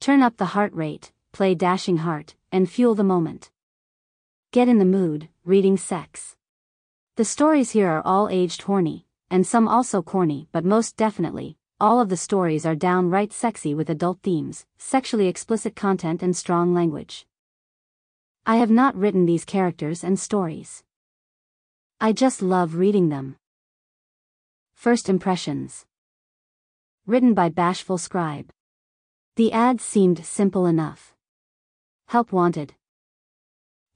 Turn up the heart rate, play Dashing Heart, and fuel the moment. Get in the mood, reading sex. The stories here are all aged horny, and some also corny, but most definitely, all of the stories are downright sexy with adult themes, sexually explicit content, and strong language. I have not written these characters and stories. I just love reading them. First Impressions. Written by Bashful Scribe. The ad seemed simple enough. Help wanted.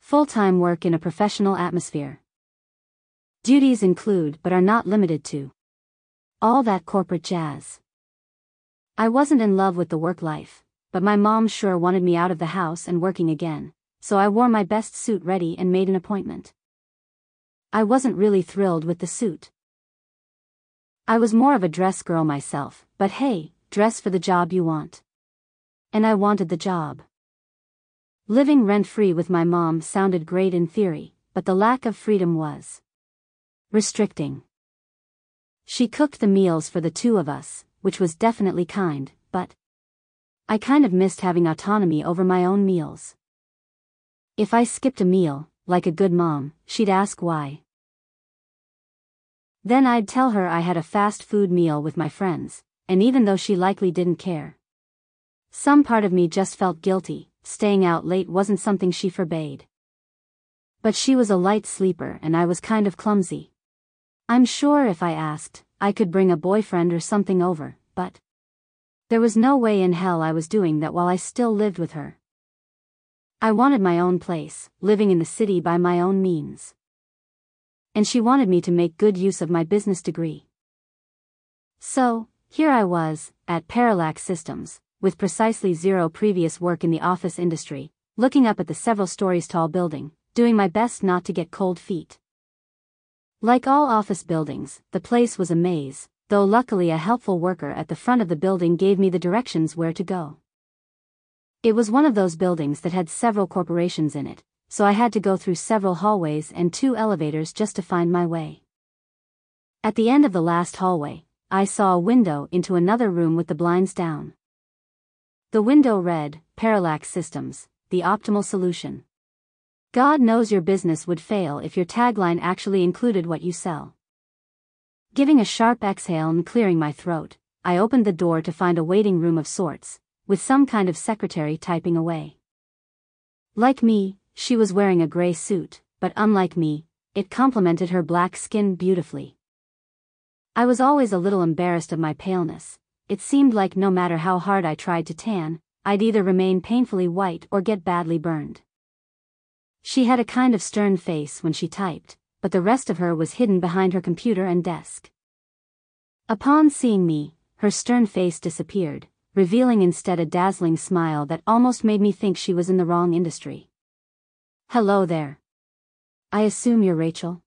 Full time work in a professional atmosphere. Duties include but are not limited to. All that corporate jazz. I wasn't in love with the work life, but my mom sure wanted me out of the house and working again, so I wore my best suit ready and made an appointment. I wasn't really thrilled with the suit. I was more of a dress girl myself, but hey, dress for the job you want. And I wanted the job. Living rent free with my mom sounded great in theory, but the lack of freedom was restricting. She cooked the meals for the two of us, which was definitely kind, but I kind of missed having autonomy over my own meals. If I skipped a meal, like a good mom, she'd ask why. Then I'd tell her I had a fast food meal with my friends, and even though she likely didn't care. Some part of me just felt guilty, staying out late wasn't something she forbade. But she was a light sleeper and I was kind of clumsy. I'm sure if I asked, I could bring a boyfriend or something over, but there was no way in hell I was doing that while I still lived with her. I wanted my own place, living in the city by my own means and she wanted me to make good use of my business degree. So, here I was, at Parallax Systems, with precisely zero previous work in the office industry, looking up at the several stories tall building, doing my best not to get cold feet. Like all office buildings, the place was a maze, though luckily a helpful worker at the front of the building gave me the directions where to go. It was one of those buildings that had several corporations in it, so I had to go through several hallways and two elevators just to find my way. At the end of the last hallway, I saw a window into another room with the blinds down. The window read, Parallax Systems, the optimal solution. God knows your business would fail if your tagline actually included what you sell. Giving a sharp exhale and clearing my throat, I opened the door to find a waiting room of sorts, with some kind of secretary typing away. Like me, she was wearing a gray suit, but unlike me, it complemented her black skin beautifully. I was always a little embarrassed of my paleness. It seemed like no matter how hard I tried to tan, I'd either remain painfully white or get badly burned. She had a kind of stern face when she typed, but the rest of her was hidden behind her computer and desk. Upon seeing me, her stern face disappeared, revealing instead a dazzling smile that almost made me think she was in the wrong industry. Hello there. I assume you're Rachel?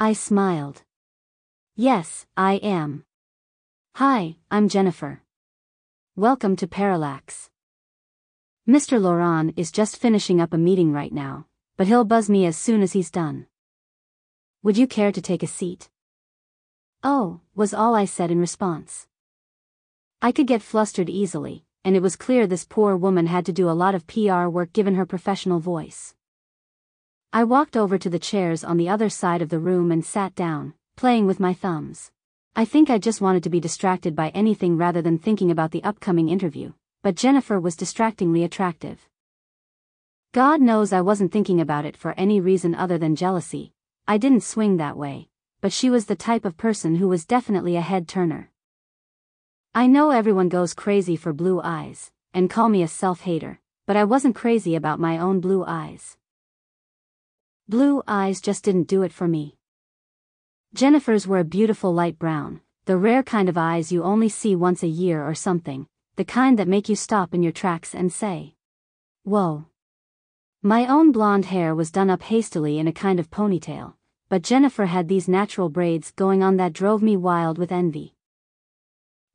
I smiled. Yes, I am. Hi, I'm Jennifer. Welcome to Parallax. Mr. Laurent is just finishing up a meeting right now, but he'll buzz me as soon as he's done. Would you care to take a seat? Oh, was all I said in response. I could get flustered easily, and it was clear this poor woman had to do a lot of PR work given her professional voice. I walked over to the chairs on the other side of the room and sat down, playing with my thumbs. I think I just wanted to be distracted by anything rather than thinking about the upcoming interview, but Jennifer was distractingly attractive. God knows I wasn't thinking about it for any reason other than jealousy, I didn't swing that way, but she was the type of person who was definitely a head turner. I know everyone goes crazy for blue eyes, and call me a self-hater, but I wasn't crazy about my own blue eyes. Blue eyes just didn't do it for me. Jennifer's were a beautiful light brown, the rare kind of eyes you only see once a year or something, the kind that make you stop in your tracks and say, Whoa. My own blonde hair was done up hastily in a kind of ponytail, but Jennifer had these natural braids going on that drove me wild with envy.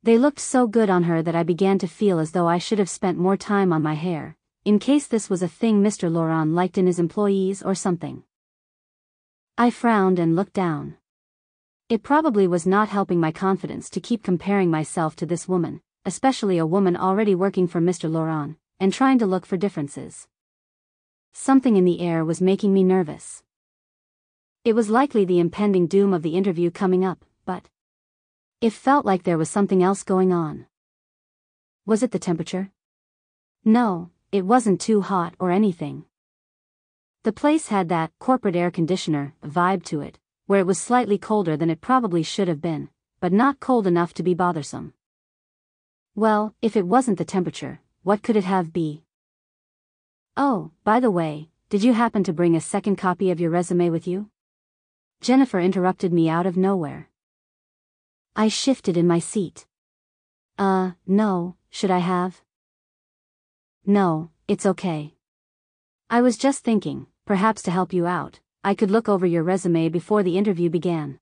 They looked so good on her that I began to feel as though I should have spent more time on my hair, in case this was a thing Mr. Laurent liked in his employees or something. I frowned and looked down. It probably was not helping my confidence to keep comparing myself to this woman, especially a woman already working for Mr. Laurent, and trying to look for differences. Something in the air was making me nervous. It was likely the impending doom of the interview coming up, but it felt like there was something else going on. Was it the temperature? No, it wasn't too hot or anything. The place had that corporate air conditioner vibe to it, where it was slightly colder than it probably should have been, but not cold enough to be bothersome. Well, if it wasn't the temperature, what could it have be? Oh, by the way, did you happen to bring a second copy of your resume with you? Jennifer interrupted me out of nowhere. I shifted in my seat. Uh, no, should I have? No, it's okay. I was just thinking, perhaps to help you out, I could look over your resume before the interview began.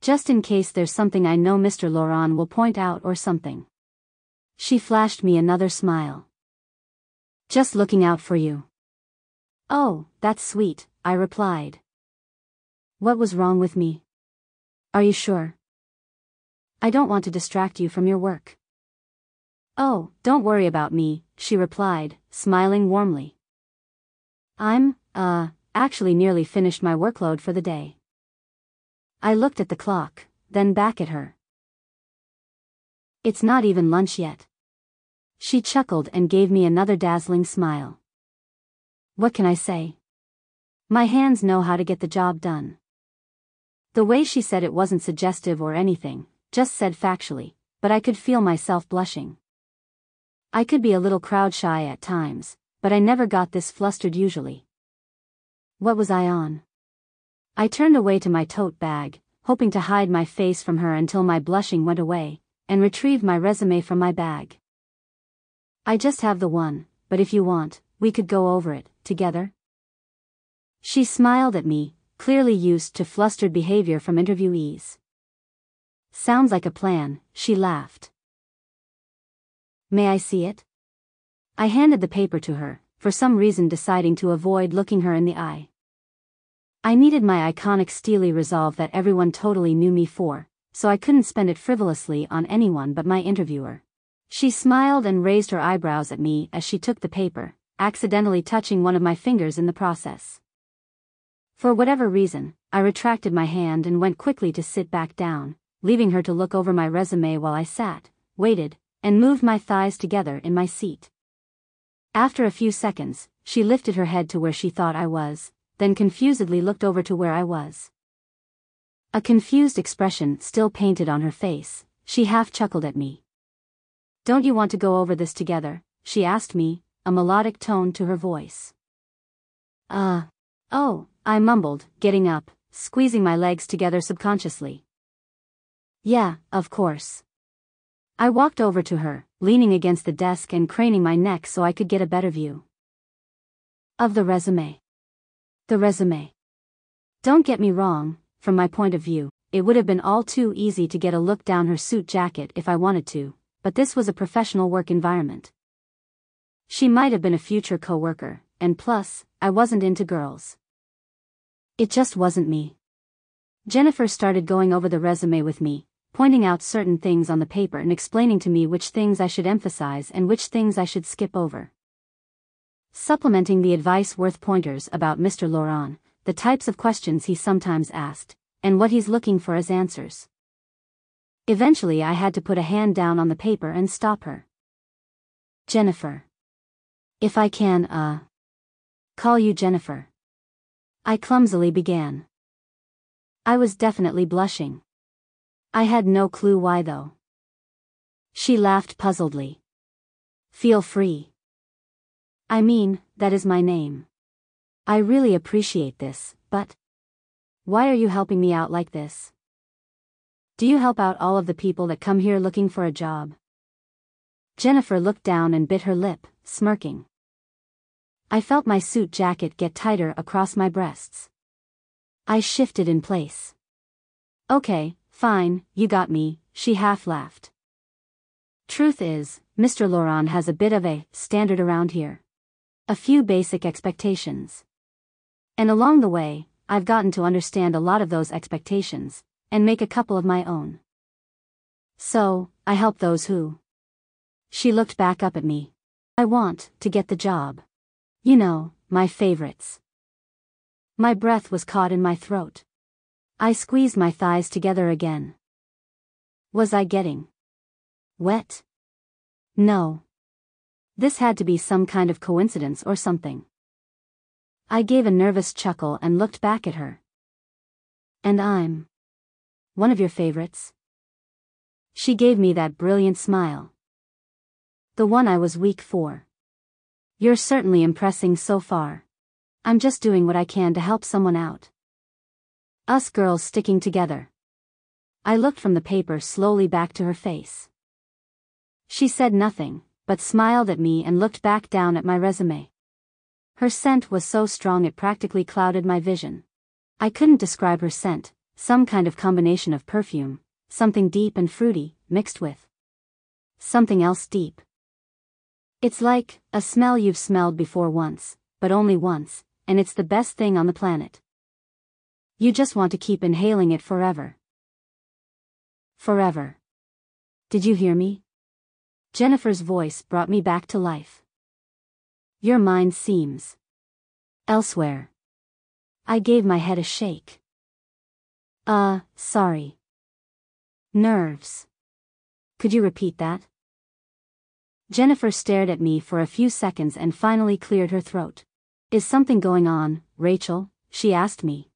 Just in case there's something I know Mr. Laurent will point out or something. She flashed me another smile. Just looking out for you. Oh, that's sweet, I replied. What was wrong with me? Are you sure? I don't want to distract you from your work. Oh, don't worry about me, she replied, smiling warmly. I'm, uh, actually nearly finished my workload for the day. I looked at the clock, then back at her. It's not even lunch yet. She chuckled and gave me another dazzling smile. What can I say? My hands know how to get the job done. The way she said it wasn't suggestive or anything, just said factually, but I could feel myself blushing. I could be a little crowd shy at times, but I never got this flustered usually. What was I on? I turned away to my tote bag, hoping to hide my face from her until my blushing went away, and retrieved my resume from my bag. I just have the one, but if you want, we could go over it, together. She smiled at me, clearly used to flustered behavior from interviewees. Sounds like a plan, she laughed. May I see it? I handed the paper to her, for some reason deciding to avoid looking her in the eye. I needed my iconic steely resolve that everyone totally knew me for, so I couldn't spend it frivolously on anyone but my interviewer. She smiled and raised her eyebrows at me as she took the paper, accidentally touching one of my fingers in the process. For whatever reason, I retracted my hand and went quickly to sit back down, leaving her to look over my resume while I sat, waited, and moved my thighs together in my seat. After a few seconds, she lifted her head to where she thought I was, then confusedly looked over to where I was. A confused expression still painted on her face, she half chuckled at me. Don't you want to go over this together? she asked me, a melodic tone to her voice. Uh, oh, I mumbled, getting up, squeezing my legs together subconsciously. Yeah, of course. I walked over to her, leaning against the desk and craning my neck so I could get a better view. Of the resume. The resume. Don't get me wrong, from my point of view, it would have been all too easy to get a look down her suit jacket if I wanted to, but this was a professional work environment. She might have been a future coworker, and plus, I wasn't into girls. It just wasn't me. Jennifer started going over the resume with me, pointing out certain things on the paper and explaining to me which things I should emphasize and which things I should skip over. Supplementing the advice worth pointers about Mr. Laurent, the types of questions he sometimes asked, and what he's looking for as answers. Eventually I had to put a hand down on the paper and stop her. Jennifer. If I can, uh. Call you Jennifer. I clumsily began. I was definitely blushing. I had no clue why though. She laughed puzzledly. Feel free. I mean, that is my name. I really appreciate this, but. Why are you helping me out like this? Do you help out all of the people that come here looking for a job? Jennifer looked down and bit her lip, smirking. I felt my suit jacket get tighter across my breasts. I shifted in place. Okay, Fine, you got me, she half laughed. Truth is, Mr. Laurent has a bit of a standard around here. A few basic expectations. And along the way, I've gotten to understand a lot of those expectations, and make a couple of my own. So, I help those who She looked back up at me. I want to get the job. You know, my favorites. My breath was caught in my throat. I squeezed my thighs together again. Was I getting wet? No. This had to be some kind of coincidence or something. I gave a nervous chuckle and looked back at her. And I'm one of your favorites. She gave me that brilliant smile. The one I was weak for. You're certainly impressing so far. I'm just doing what I can to help someone out. Us girls sticking together. I looked from the paper slowly back to her face. She said nothing, but smiled at me and looked back down at my resume. Her scent was so strong it practically clouded my vision. I couldn't describe her scent, some kind of combination of perfume, something deep and fruity, mixed with something else deep. It's like a smell you've smelled before once, but only once, and it's the best thing on the planet. You just want to keep inhaling it forever. Forever. Did you hear me? Jennifer's voice brought me back to life. Your mind seems elsewhere. I gave my head a shake. Uh, sorry. Nerves. Could you repeat that? Jennifer stared at me for a few seconds and finally cleared her throat. Is something going on, Rachel? she asked me.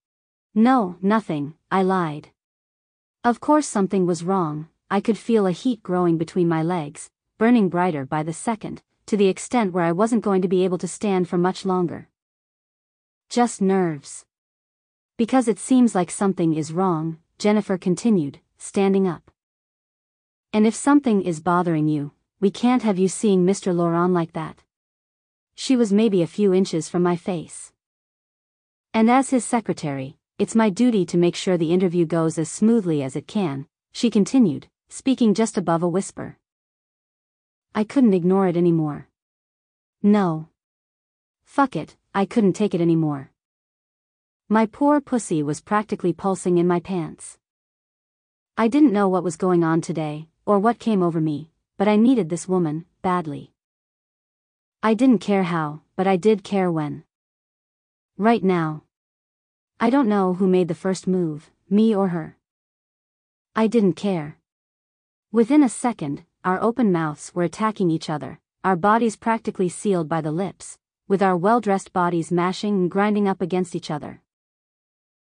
No, nothing, I lied. Of course something was wrong, I could feel a heat growing between my legs, burning brighter by the second, to the extent where I wasn't going to be able to stand for much longer. Just nerves. Because it seems like something is wrong, Jennifer continued, standing up. And if something is bothering you, we can't have you seeing Mr. Laurent like that. She was maybe a few inches from my face. And as his secretary, it's my duty to make sure the interview goes as smoothly as it can, she continued, speaking just above a whisper. I couldn't ignore it anymore. No. Fuck it, I couldn't take it anymore. My poor pussy was practically pulsing in my pants. I didn't know what was going on today, or what came over me, but I needed this woman, badly. I didn't care how, but I did care when. Right now. I don't know who made the first move, me or her. I didn't care. Within a second, our open mouths were attacking each other, our bodies practically sealed by the lips, with our well-dressed bodies mashing and grinding up against each other.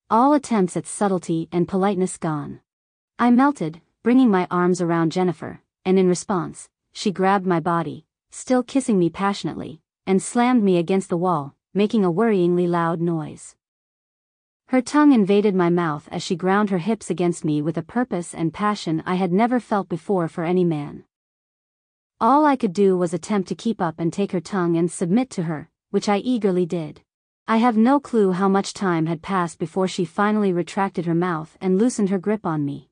All attempts at subtlety and politeness gone. I melted, bringing my arms around Jennifer, and in response, she grabbed my body, still kissing me passionately, and slammed me against the wall, making a worryingly loud noise. Her tongue invaded my mouth as she ground her hips against me with a purpose and passion I had never felt before for any man. All I could do was attempt to keep up and take her tongue and submit to her, which I eagerly did. I have no clue how much time had passed before she finally retracted her mouth and loosened her grip on me.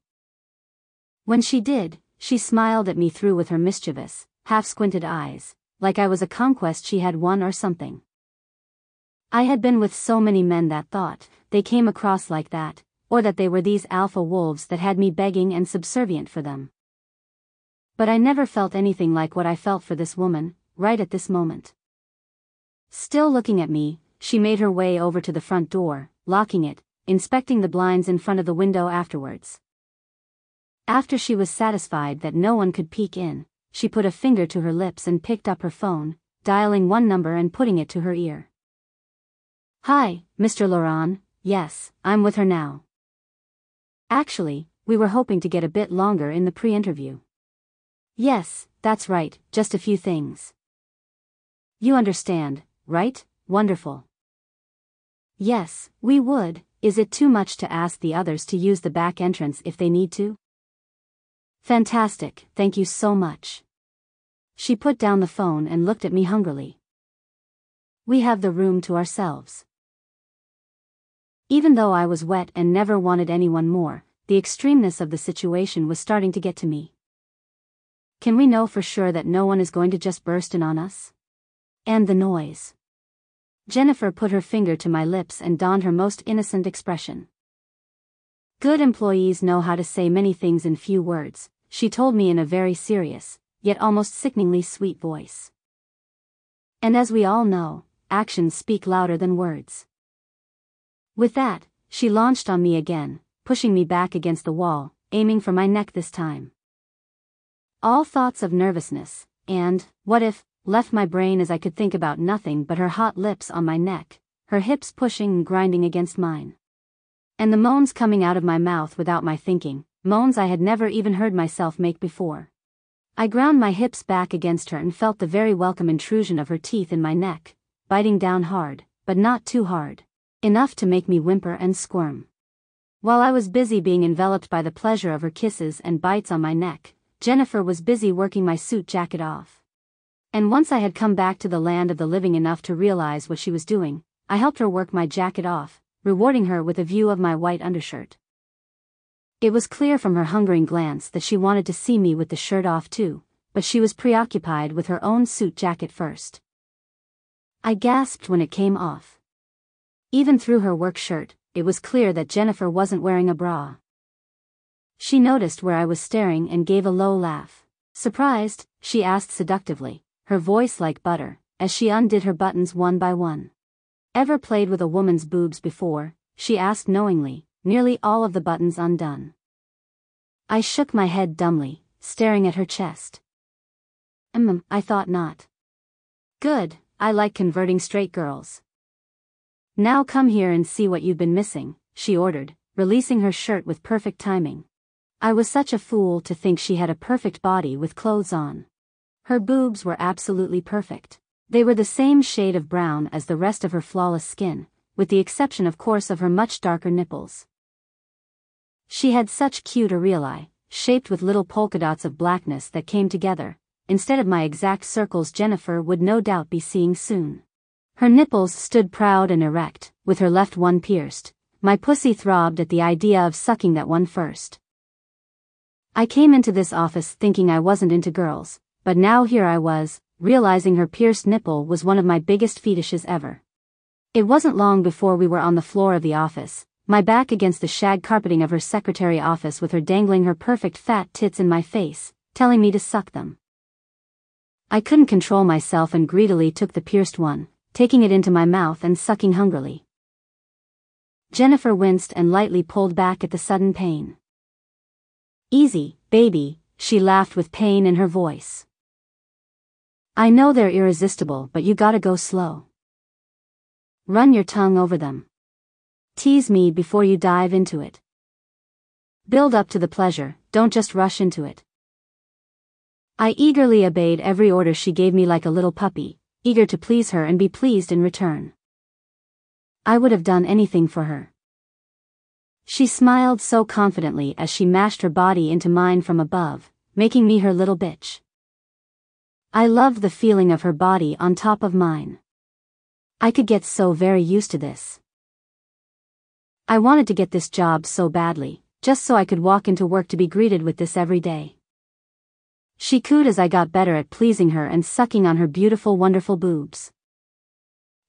When she did, she smiled at me through with her mischievous, half-squinted eyes, like I was a conquest she had won or something. I had been with so many men that thought they came across like that, or that they were these alpha wolves that had me begging and subservient for them but I never felt anything like what I felt for this woman, right at this moment. Still looking at me, she made her way over to the front door, locking it, inspecting the blinds in front of the window afterwards. After she was satisfied that no one could peek in, she put a finger to her lips and picked up her phone, dialing one number and putting it to her ear. Hi, Mr. Laurent, yes, I'm with her now. Actually, we were hoping to get a bit longer in the pre-interview. Yes, that's right, just a few things. You understand, right? Wonderful. Yes, we would, is it too much to ask the others to use the back entrance if they need to? Fantastic, thank you so much. She put down the phone and looked at me hungrily. We have the room to ourselves. Even though I was wet and never wanted anyone more, the extremeness of the situation was starting to get to me. Can we know for sure that no one is going to just burst in on us? And the noise. Jennifer put her finger to my lips and donned her most innocent expression. Good employees know how to say many things in few words, she told me in a very serious, yet almost sickeningly sweet voice. And as we all know, actions speak louder than words. With that, she launched on me again, pushing me back against the wall, aiming for my neck this time. All thoughts of nervousness, and, what if, left my brain as I could think about nothing but her hot lips on my neck, her hips pushing and grinding against mine. And the moans coming out of my mouth without my thinking, moans I had never even heard myself make before. I ground my hips back against her and felt the very welcome intrusion of her teeth in my neck, biting down hard, but not too hard. Enough to make me whimper and squirm. While I was busy being enveloped by the pleasure of her kisses and bites on my neck, Jennifer was busy working my suit jacket off. And once I had come back to the land of the living enough to realize what she was doing, I helped her work my jacket off, rewarding her with a view of my white undershirt. It was clear from her hungering glance that she wanted to see me with the shirt off too, but she was preoccupied with her own suit jacket first. I gasped when it came off. Even through her work shirt, it was clear that Jennifer wasn't wearing a bra. She noticed where I was staring and gave a low laugh. Surprised, she asked seductively, her voice like butter, as she undid her buttons one by one. Ever played with a woman's boobs before? She asked knowingly, nearly all of the buttons undone. I shook my head dumbly, staring at her chest. Mm, I thought not. Good, I like converting straight girls. Now come here and see what you've been missing, she ordered, releasing her shirt with perfect timing. I was such a fool to think she had a perfect body with clothes on. Her boobs were absolutely perfect. They were the same shade of brown as the rest of her flawless skin, with the exception of course of her much darker nipples. She had such cute areolae, shaped with little polka dots of blackness that came together, instead of my exact circles Jennifer would no doubt be seeing soon. Her nipples stood proud and erect, with her left one pierced. My pussy throbbed at the idea of sucking that one first. I came into this office thinking I wasn't into girls, but now here I was, realizing her pierced nipple was one of my biggest fetishes ever. It wasn't long before we were on the floor of the office, my back against the shag carpeting of her secretary office with her dangling her perfect fat tits in my face, telling me to suck them. I couldn't control myself and greedily took the pierced one, taking it into my mouth and sucking hungrily. Jennifer winced and lightly pulled back at the sudden pain. Easy, baby, she laughed with pain in her voice. I know they're irresistible but you gotta go slow. Run your tongue over them. Tease me before you dive into it. Build up to the pleasure, don't just rush into it. I eagerly obeyed every order she gave me like a little puppy, eager to please her and be pleased in return. I would have done anything for her. She smiled so confidently as she mashed her body into mine from above, making me her little bitch. I loved the feeling of her body on top of mine. I could get so very used to this. I wanted to get this job so badly, just so I could walk into work to be greeted with this every day. She cooed as I got better at pleasing her and sucking on her beautiful wonderful boobs.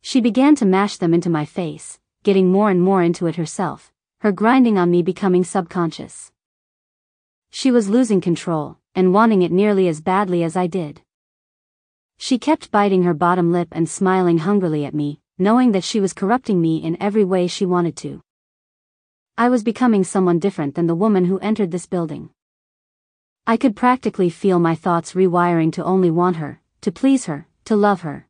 She began to mash them into my face, getting more and more into it herself, her grinding on me becoming subconscious. She was losing control, and wanting it nearly as badly as I did. She kept biting her bottom lip and smiling hungrily at me, knowing that she was corrupting me in every way she wanted to. I was becoming someone different than the woman who entered this building. I could practically feel my thoughts rewiring to only want her, to please her, to love her.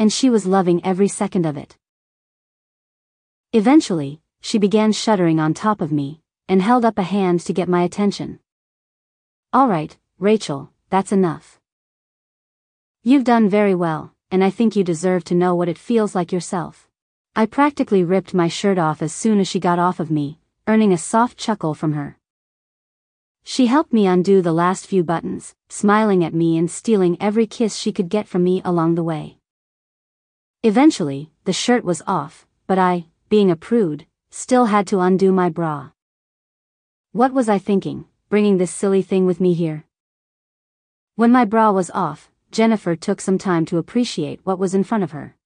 And she was loving every second of it. Eventually, she began shuddering on top of me, and held up a hand to get my attention. All right, Rachel, that's enough. You've done very well, and I think you deserve to know what it feels like yourself. I practically ripped my shirt off as soon as she got off of me, earning a soft chuckle from her. She helped me undo the last few buttons, smiling at me and stealing every kiss she could get from me along the way. Eventually, the shirt was off, but I, being a prude, still had to undo my bra. What was I thinking, bringing this silly thing with me here? When my bra was off, Jennifer took some time to appreciate what was in front of her.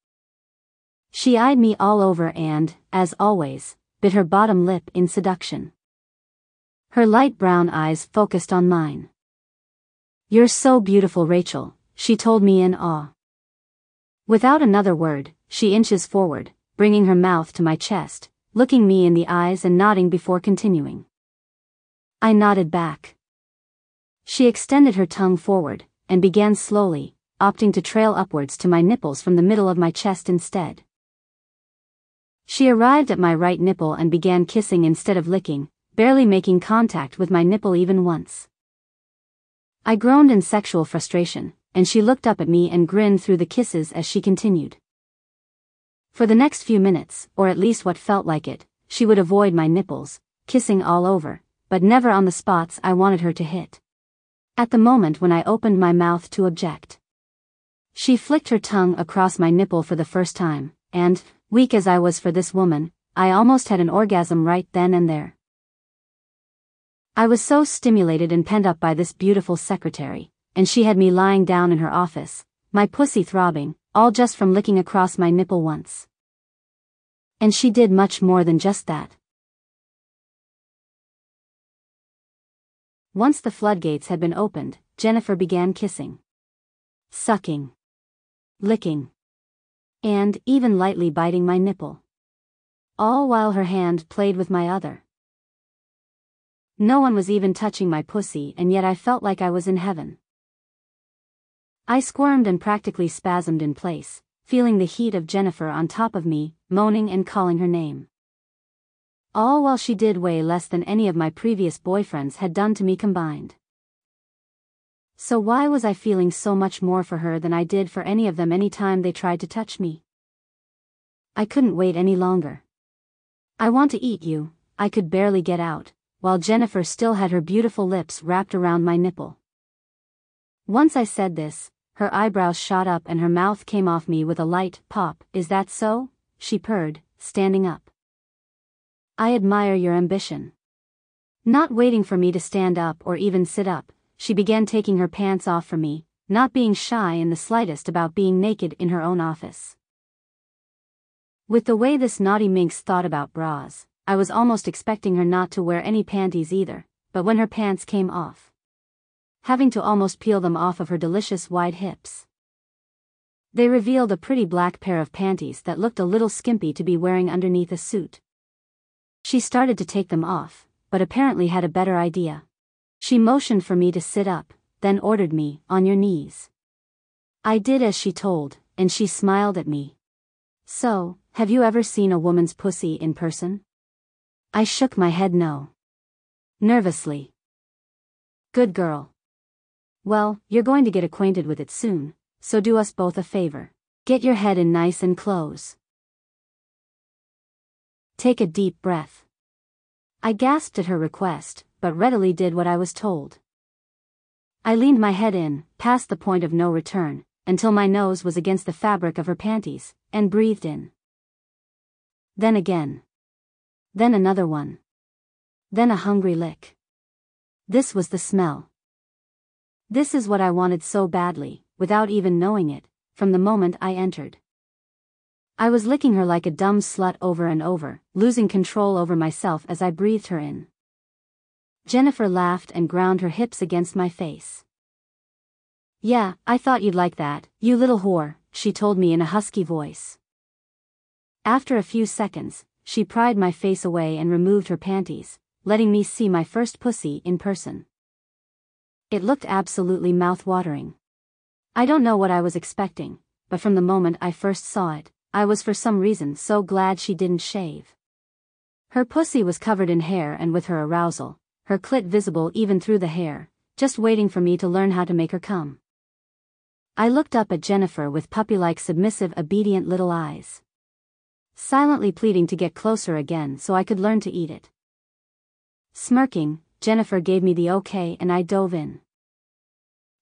She eyed me all over and, as always, bit her bottom lip in seduction. Her light brown eyes focused on mine. You're so beautiful, Rachel, she told me in awe. Without another word, she inches forward, bringing her mouth to my chest, looking me in the eyes and nodding before continuing. I nodded back. She extended her tongue forward, and began slowly, opting to trail upwards to my nipples from the middle of my chest instead. She arrived at my right nipple and began kissing instead of licking, barely making contact with my nipple even once. I groaned in sexual frustration, and she looked up at me and grinned through the kisses as she continued. For the next few minutes, or at least what felt like it, she would avoid my nipples, kissing all over, but never on the spots I wanted her to hit. At the moment when I opened my mouth to object. She flicked her tongue across my nipple for the first time, and, weak as I was for this woman, I almost had an orgasm right then and there. I was so stimulated and pent up by this beautiful secretary, and she had me lying down in her office, my pussy throbbing, all just from licking across my nipple once. And she did much more than just that. Once the floodgates had been opened, Jennifer began kissing. Sucking. Licking. And even lightly biting my nipple. All while her hand played with my other. No one was even touching my pussy and yet I felt like I was in heaven. I squirmed and practically spasmed in place, feeling the heat of Jennifer on top of me, moaning and calling her name. All while she did way less than any of my previous boyfriends had done to me combined. So why was I feeling so much more for her than I did for any of them any time they tried to touch me? I couldn't wait any longer. I want to eat you, I could barely get out, while Jennifer still had her beautiful lips wrapped around my nipple. Once I said this, her eyebrows shot up and her mouth came off me with a light pop. Is that so? She purred, standing up. I admire your ambition. Not waiting for me to stand up or even sit up, she began taking her pants off for me, not being shy in the slightest about being naked in her own office. With the way this naughty minx thought about bras, I was almost expecting her not to wear any panties either, but when her pants came off, having to almost peel them off of her delicious wide hips. They revealed a pretty black pair of panties that looked a little skimpy to be wearing underneath a suit. She started to take them off, but apparently had a better idea. She motioned for me to sit up, then ordered me, on your knees. I did as she told, and she smiled at me. So, have you ever seen a woman's pussy in person? I shook my head no. Nervously. Good girl. Well, you're going to get acquainted with it soon, so do us both a favor. Get your head in nice and close. Take a deep breath. I gasped at her request, but readily did what I was told. I leaned my head in, past the point of no return, until my nose was against the fabric of her panties, and breathed in. Then again. Then another one. Then a hungry lick. This was the smell. This is what I wanted so badly, without even knowing it, from the moment I entered. I was licking her like a dumb slut over and over, losing control over myself as I breathed her in. Jennifer laughed and ground her hips against my face. Yeah, I thought you'd like that, you little whore, she told me in a husky voice. After a few seconds, she pried my face away and removed her panties, letting me see my first pussy in person. It looked absolutely mouth-watering. I don't know what I was expecting, but from the moment I first saw it, I was for some reason so glad she didn't shave. Her pussy was covered in hair and with her arousal, her clit visible even through the hair, just waiting for me to learn how to make her come. I looked up at Jennifer with puppy-like submissive obedient little eyes. Silently pleading to get closer again so I could learn to eat it. Smirking, Jennifer gave me the okay and I dove in.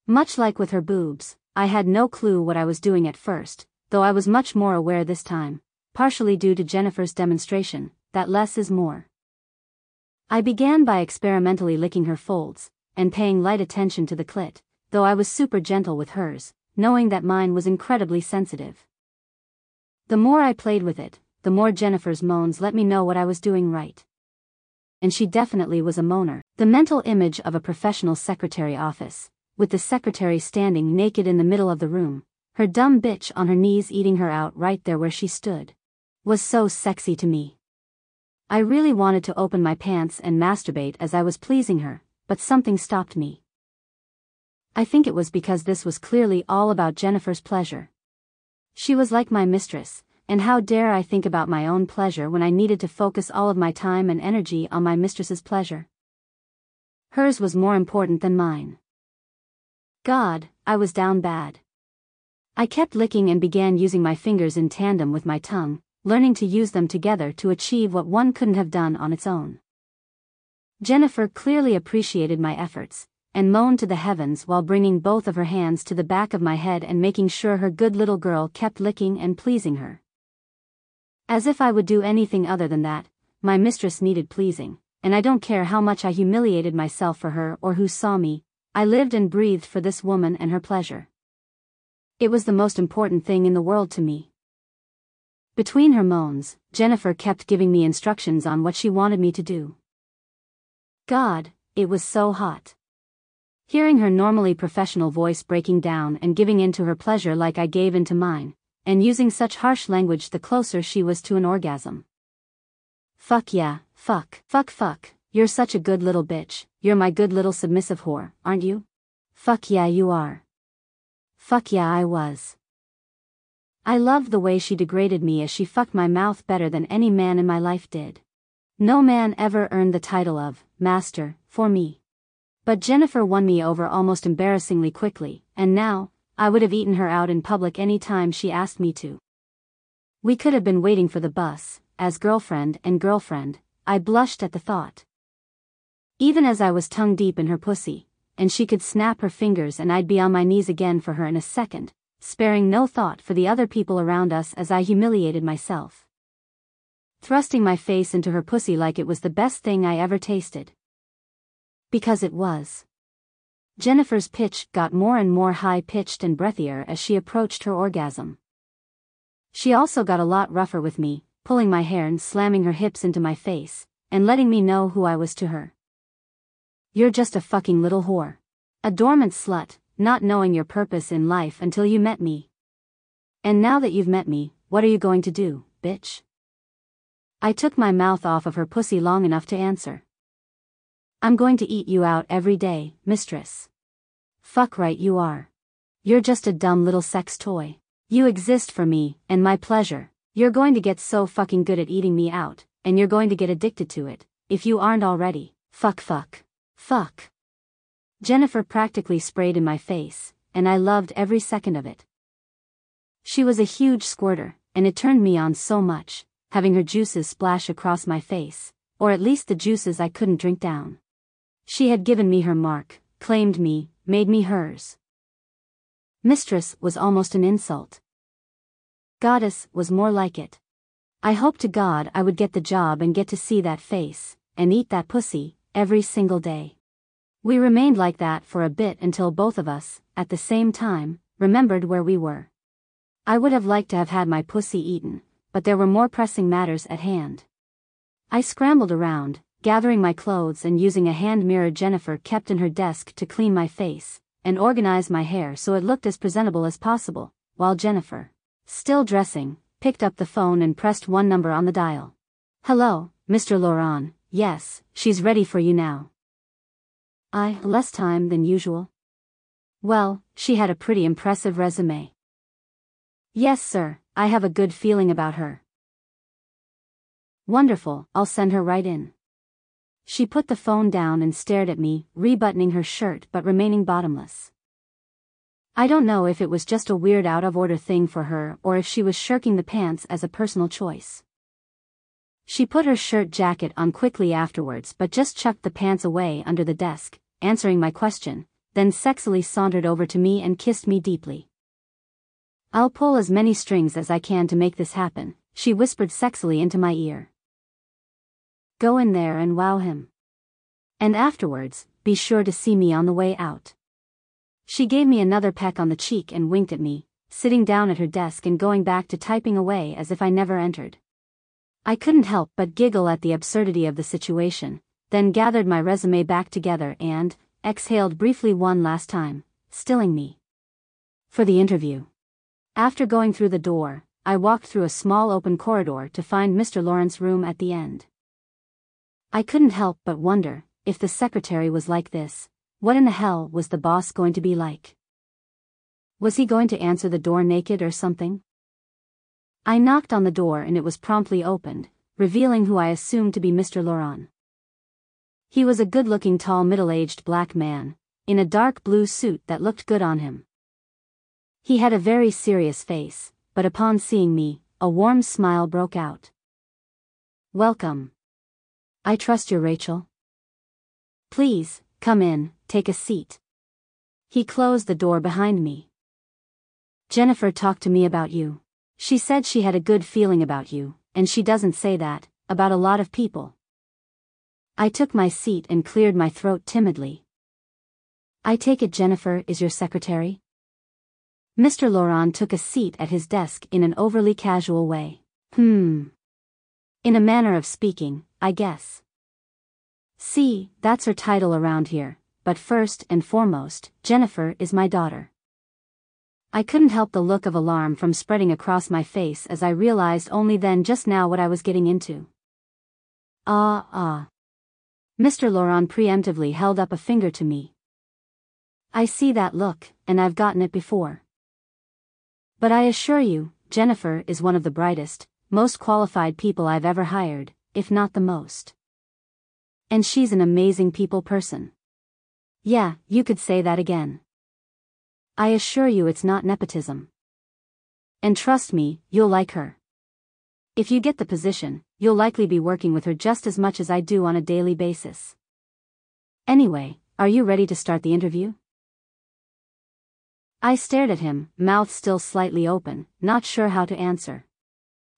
Much like with her boobs, I had no clue what I was doing at first, though I was much more aware this time, partially due to Jennifer's demonstration, that less is more. I began by experimentally licking her folds, and paying light attention to the clit, though I was super gentle with hers, knowing that mine was incredibly sensitive. The more I played with it, the more Jennifer's moans let me know what I was doing right and she definitely was a moaner. The mental image of a professional secretary office, with the secretary standing naked in the middle of the room, her dumb bitch on her knees eating her out right there where she stood. Was so sexy to me. I really wanted to open my pants and masturbate as I was pleasing her, but something stopped me. I think it was because this was clearly all about Jennifer's pleasure. She was like my mistress, and how dare I think about my own pleasure when I needed to focus all of my time and energy on my mistress's pleasure? Hers was more important than mine. God, I was down bad. I kept licking and began using my fingers in tandem with my tongue, learning to use them together to achieve what one couldn't have done on its own. Jennifer clearly appreciated my efforts, and moaned to the heavens while bringing both of her hands to the back of my head and making sure her good little girl kept licking and pleasing her. As if I would do anything other than that, my mistress needed pleasing, and I don't care how much I humiliated myself for her or who saw me, I lived and breathed for this woman and her pleasure. It was the most important thing in the world to me. Between her moans, Jennifer kept giving me instructions on what she wanted me to do. God, it was so hot. Hearing her normally professional voice breaking down and giving in to her pleasure like I gave into mine, and using such harsh language the closer she was to an orgasm. Fuck yeah, fuck, fuck fuck, you're such a good little bitch, you're my good little submissive whore, aren't you? Fuck yeah you are. Fuck yeah I was. I loved the way she degraded me as she fucked my mouth better than any man in my life did. No man ever earned the title of master for me. But Jennifer won me over almost embarrassingly quickly, and now, I would have eaten her out in public any time she asked me to. We could have been waiting for the bus, as girlfriend and girlfriend, I blushed at the thought. Even as I was tongue deep in her pussy, and she could snap her fingers and I'd be on my knees again for her in a second, sparing no thought for the other people around us as I humiliated myself. Thrusting my face into her pussy like it was the best thing I ever tasted. Because it was. Jennifer's pitch got more and more high-pitched and breathier as she approached her orgasm. She also got a lot rougher with me, pulling my hair and slamming her hips into my face, and letting me know who I was to her. You're just a fucking little whore. A dormant slut, not knowing your purpose in life until you met me. And now that you've met me, what are you going to do, bitch? I took my mouth off of her pussy long enough to answer. I'm going to eat you out every day, mistress. Fuck right you are. You're just a dumb little sex toy. You exist for me, and my pleasure. You're going to get so fucking good at eating me out, and you're going to get addicted to it, if you aren't already. Fuck fuck. Fuck. Jennifer practically sprayed in my face, and I loved every second of it. She was a huge squirter, and it turned me on so much, having her juices splash across my face, or at least the juices I couldn't drink down. She had given me her mark, claimed me, made me hers. Mistress was almost an insult. Goddess was more like it. I hoped to God I would get the job and get to see that face, and eat that pussy, every single day. We remained like that for a bit until both of us, at the same time, remembered where we were. I would have liked to have had my pussy eaten, but there were more pressing matters at hand. I scrambled around, gathering my clothes and using a hand mirror Jennifer kept in her desk to clean my face, and organize my hair so it looked as presentable as possible, while Jennifer, still dressing, picked up the phone and pressed one number on the dial. Hello, Mr. Laurent, yes, she's ready for you now. I, less time than usual. Well, she had a pretty impressive resume. Yes, sir, I have a good feeling about her. Wonderful, I'll send her right in. She put the phone down and stared at me, rebuttoning her shirt but remaining bottomless. I don't know if it was just a weird out of order thing for her or if she was shirking the pants as a personal choice. She put her shirt jacket on quickly afterwards but just chucked the pants away under the desk, answering my question, then sexily sauntered over to me and kissed me deeply. I'll pull as many strings as I can to make this happen, she whispered sexily into my ear. Go in there and wow him. And afterwards, be sure to see me on the way out. She gave me another peck on the cheek and winked at me, sitting down at her desk and going back to typing away as if I never entered. I couldn't help but giggle at the absurdity of the situation, then gathered my resume back together and, exhaled briefly one last time, stilling me. For the interview. After going through the door, I walked through a small open corridor to find Mr. Laurent's room at the end. I couldn't help but wonder, if the secretary was like this, what in the hell was the boss going to be like? Was he going to answer the door naked or something? I knocked on the door and it was promptly opened, revealing who I assumed to be Mr. Laurent. He was a good-looking tall middle-aged black man, in a dark blue suit that looked good on him. He had a very serious face, but upon seeing me, a warm smile broke out. Welcome. I trust you're Rachel. Please, come in, take a seat. He closed the door behind me. Jennifer talked to me about you. She said she had a good feeling about you, and she doesn't say that, about a lot of people. I took my seat and cleared my throat timidly. I take it Jennifer is your secretary? Mr. Laurent took a seat at his desk in an overly casual way. Hmm. In a manner of speaking, I guess. See, that's her title around here, but first and foremost, Jennifer is my daughter. I couldn't help the look of alarm from spreading across my face as I realized only then just now what I was getting into. Ah, ah. Mr. Laurent preemptively held up a finger to me. I see that look, and I've gotten it before. But I assure you, Jennifer is one of the brightest, most qualified people I've ever hired, if not the most. And she's an amazing people person. Yeah, you could say that again. I assure you it's not nepotism. And trust me, you'll like her. If you get the position, you'll likely be working with her just as much as I do on a daily basis. Anyway, are you ready to start the interview? I stared at him, mouth still slightly open, not sure how to answer.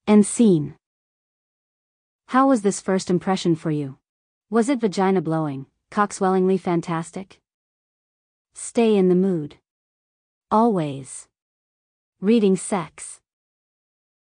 And scene. How was this first impression for you? Was it vagina blowing, cockswellingly fantastic? Stay in the mood. Always. Reading sex.